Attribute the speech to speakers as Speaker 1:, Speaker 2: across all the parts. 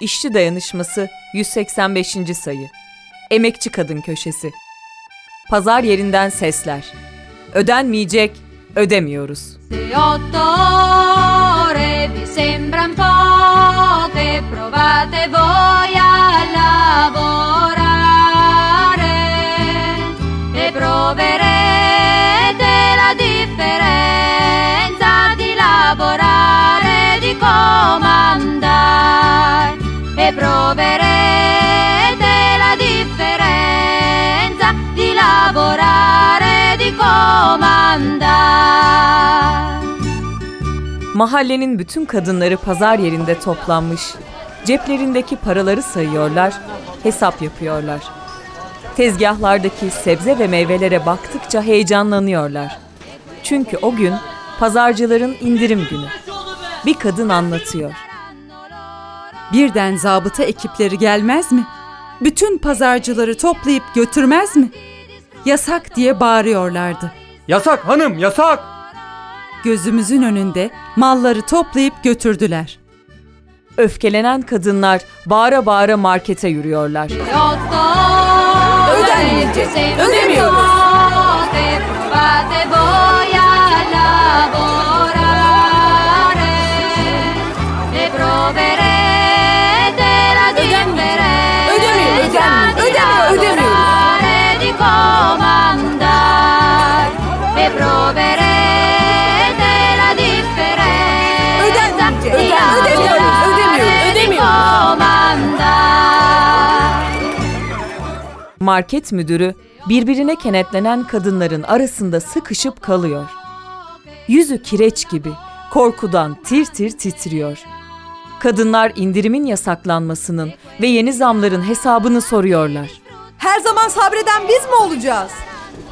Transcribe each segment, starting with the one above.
Speaker 1: İşçi Dayanışması 185. sayı. Emekçi Kadın Köşesi. Pazar yerinden sesler. Ödenmeyecek, ödemiyoruz.
Speaker 2: Lavorare e lavorare di comandare proverete la differenza di lavorare di comandare.
Speaker 1: Mahallenin bütün kadınları pazar yerinde toplanmış. Ceplerindeki paraları sayıyorlar, hesap yapıyorlar. Tezgahlardaki sebze ve meyvelere baktıkça heyecanlanıyorlar. Çünkü o gün pazarcıların indirim günü. Bir kadın anlatıyor.
Speaker 3: Birden zabıta ekipleri gelmez mi? Bütün pazarcıları toplayıp götürmez mi? Yasak diye bağırıyorlardı.
Speaker 4: Yasak hanım yasak.
Speaker 3: Gözümüzün önünde malları toplayıp götürdüler.
Speaker 1: Öfkelenen kadınlar bağıra bağıra markete yürüyorlar.
Speaker 2: Se otto ore
Speaker 1: Market müdürü birbirine kenetlenen kadınların arasında sıkışıp kalıyor. Yüzü kireç gibi korkudan tir tir titriyor. Kadınlar indirimin yasaklanmasının ve yeni zamların hesabını soruyorlar.
Speaker 5: Her zaman sabreden biz mi olacağız?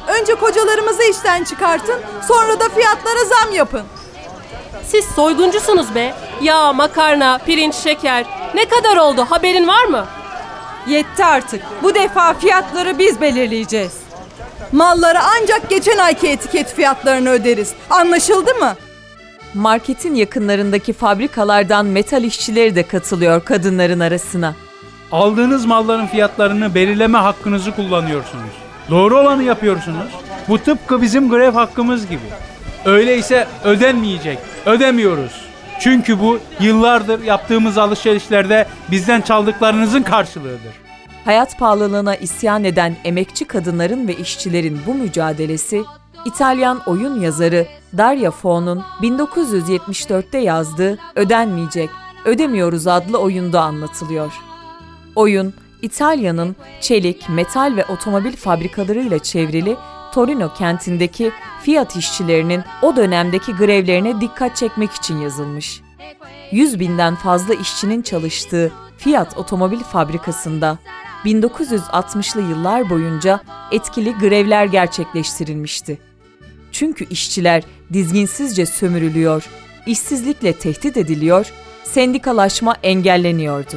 Speaker 5: Önce kocalarımızı işten çıkartın, sonra da fiyatlara zam yapın.
Speaker 6: Siz soyguncusunuz be. Yağ, makarna, pirinç, şeker. Ne kadar oldu haberin var mı?
Speaker 3: Yetti artık. Bu defa fiyatları biz belirleyeceğiz.
Speaker 5: Mallara ancak geçen ayki etiket fiyatlarını öderiz. Anlaşıldı mı?
Speaker 1: Marketin yakınlarındaki fabrikalardan metal işçileri de katılıyor kadınların arasına.
Speaker 7: Aldığınız malların fiyatlarını belirleme hakkınızı kullanıyorsunuz. Doğru olanı yapıyorsunuz. Bu tıpkı bizim grev hakkımız gibi. Öyleyse ödenmeyecek. Ödemiyoruz. Çünkü bu yıllardır yaptığımız alışverişlerde bizden çaldıklarınızın karşılığıdır.
Speaker 1: Hayat pahalılığına isyan eden emekçi kadınların ve işçilerin bu mücadelesi, İtalyan oyun yazarı Daria Fo'nun 1974'te yazdığı Ödenmeyecek, Ödemiyoruz adlı oyunda anlatılıyor. Oyun, İtalya'nın çelik, metal ve otomobil fabrikalarıyla çevrili Torino kentindeki Fiat işçilerinin o dönemdeki grevlerine dikkat çekmek için yazılmış. 100 binden fazla işçinin çalıştığı Fiat otomobil fabrikasında 1960'lı yıllar boyunca etkili grevler gerçekleştirilmişti. Çünkü işçiler dizginsizce sömürülüyor, işsizlikle tehdit ediliyor, sendikalaşma engelleniyordu.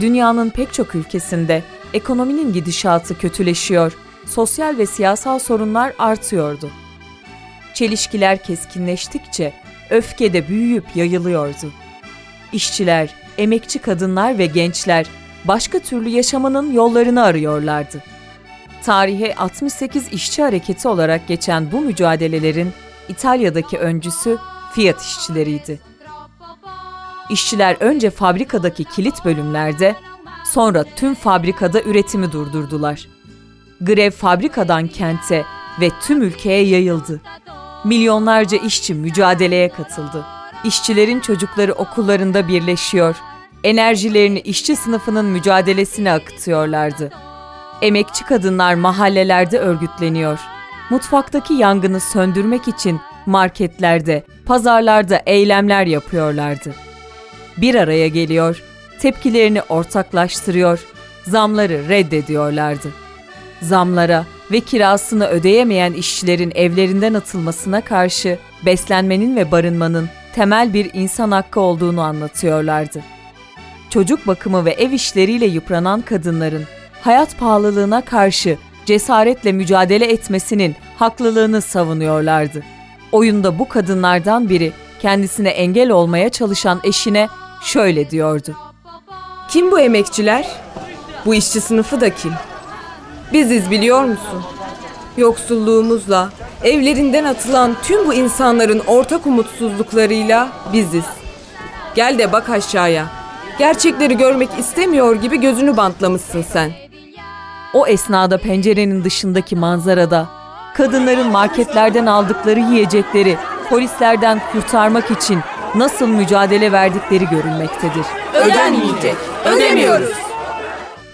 Speaker 1: Dünyanın pek çok ülkesinde ekonominin gidişatı kötüleşiyor, sosyal ve siyasal sorunlar artıyordu. Çelişkiler keskinleştikçe öfke de büyüyüp yayılıyordu. İşçiler, emekçi kadınlar ve gençler başka türlü yaşamanın yollarını arıyorlardı. Tarihe 68 işçi hareketi olarak geçen bu mücadelelerin İtalya'daki öncüsü Fiat işçileriydi. İşçiler önce fabrikadaki kilit bölümlerde, sonra tüm fabrikada üretimi durdurdular. Grev fabrikadan kente ve tüm ülkeye yayıldı. Milyonlarca işçi mücadeleye katıldı. İşçilerin çocukları okullarında birleşiyor, enerjilerini işçi sınıfının mücadelesine akıtıyorlardı. Emekçi kadınlar mahallelerde örgütleniyor. Mutfaktaki yangını söndürmek için marketlerde, pazarlarda eylemler yapıyorlardı. Bir araya geliyor, tepkilerini ortaklaştırıyor, zamları reddediyorlardı. Zamlara ve kirasını ödeyemeyen işçilerin evlerinden atılmasına karşı beslenmenin ve barınmanın temel bir insan hakkı olduğunu anlatıyorlardı. Çocuk bakımı ve ev işleriyle yıpranan kadınların hayat pahalılığına karşı cesaretle mücadele etmesinin haklılığını savunuyorlardı. Oyunda bu kadınlardan biri kendisine engel olmaya çalışan eşine şöyle diyordu.
Speaker 3: Kim bu emekçiler? Bu işçi sınıfı da kim? Biziz biliyor musun? Yoksulluğumuzla, evlerinden atılan tüm bu insanların ortak umutsuzluklarıyla biziz. Gel de bak aşağıya. Gerçekleri görmek istemiyor gibi gözünü bantlamışsın sen.
Speaker 1: O esnada pencerenin dışındaki manzarada kadınların marketlerden aldıkları yiyecekleri polislerden kurtarmak için nasıl mücadele verdikleri görülmektedir.
Speaker 3: Ödenmeyecek. Ödemiyoruz.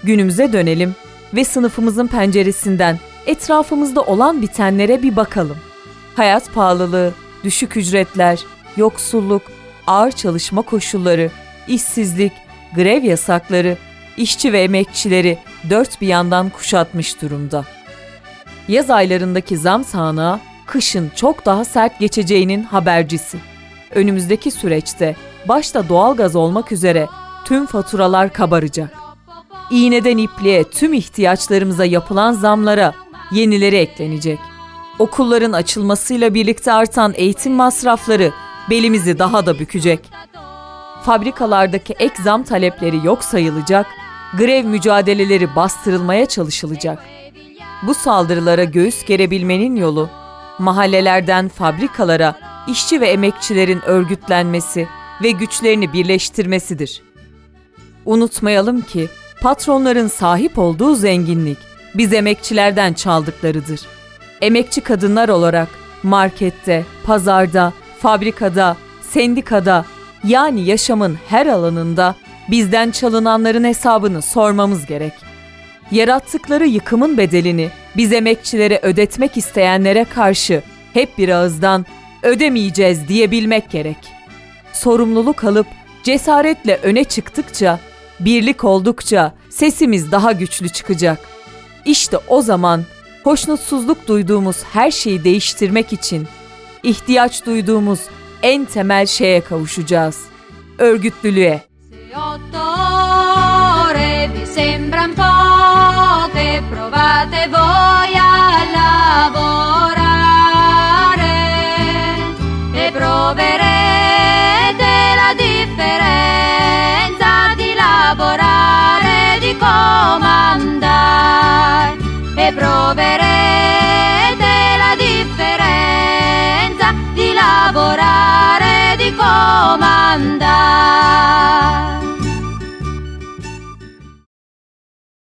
Speaker 1: Günümüze dönelim ve sınıfımızın penceresinden etrafımızda olan bitenlere bir bakalım. Hayat pahalılığı, düşük ücretler, yoksulluk, ağır çalışma koşulları, işsizlik, grev yasakları, işçi ve emekçileri dört bir yandan kuşatmış durumda. Yaz aylarındaki zam sağanağı kışın çok daha sert geçeceğinin habercisi. Önümüzdeki süreçte başta doğalgaz olmak üzere tüm faturalar kabaracak. İğneden ipliğe tüm ihtiyaçlarımıza yapılan zamlara yenileri eklenecek. Okulların açılmasıyla birlikte artan eğitim masrafları belimizi daha da bükecek. Fabrikalardaki ek zam talepleri yok sayılacak, grev mücadeleleri bastırılmaya çalışılacak. Bu saldırılara göğüs gerebilmenin yolu mahallelerden fabrikalara işçi ve emekçilerin örgütlenmesi ve güçlerini birleştirmesidir. Unutmayalım ki patronların sahip olduğu zenginlik biz emekçilerden çaldıklarıdır. Emekçi kadınlar olarak markette, pazarda, fabrikada, sendikada yani yaşamın her alanında bizden çalınanların hesabını sormamız gerek. Yarattıkları yıkımın bedelini biz emekçilere ödetmek isteyenlere karşı hep bir ağızdan ödemeyeceğiz diyebilmek gerek. Sorumluluk alıp cesaretle öne çıktıkça, birlik oldukça sesimiz daha güçlü çıkacak. İşte o zaman hoşnutsuzluk duyduğumuz her şeyi değiştirmek için ihtiyaç duyduğumuz en temel şeye kavuşacağız. Örgütlülüğe.
Speaker 2: Otto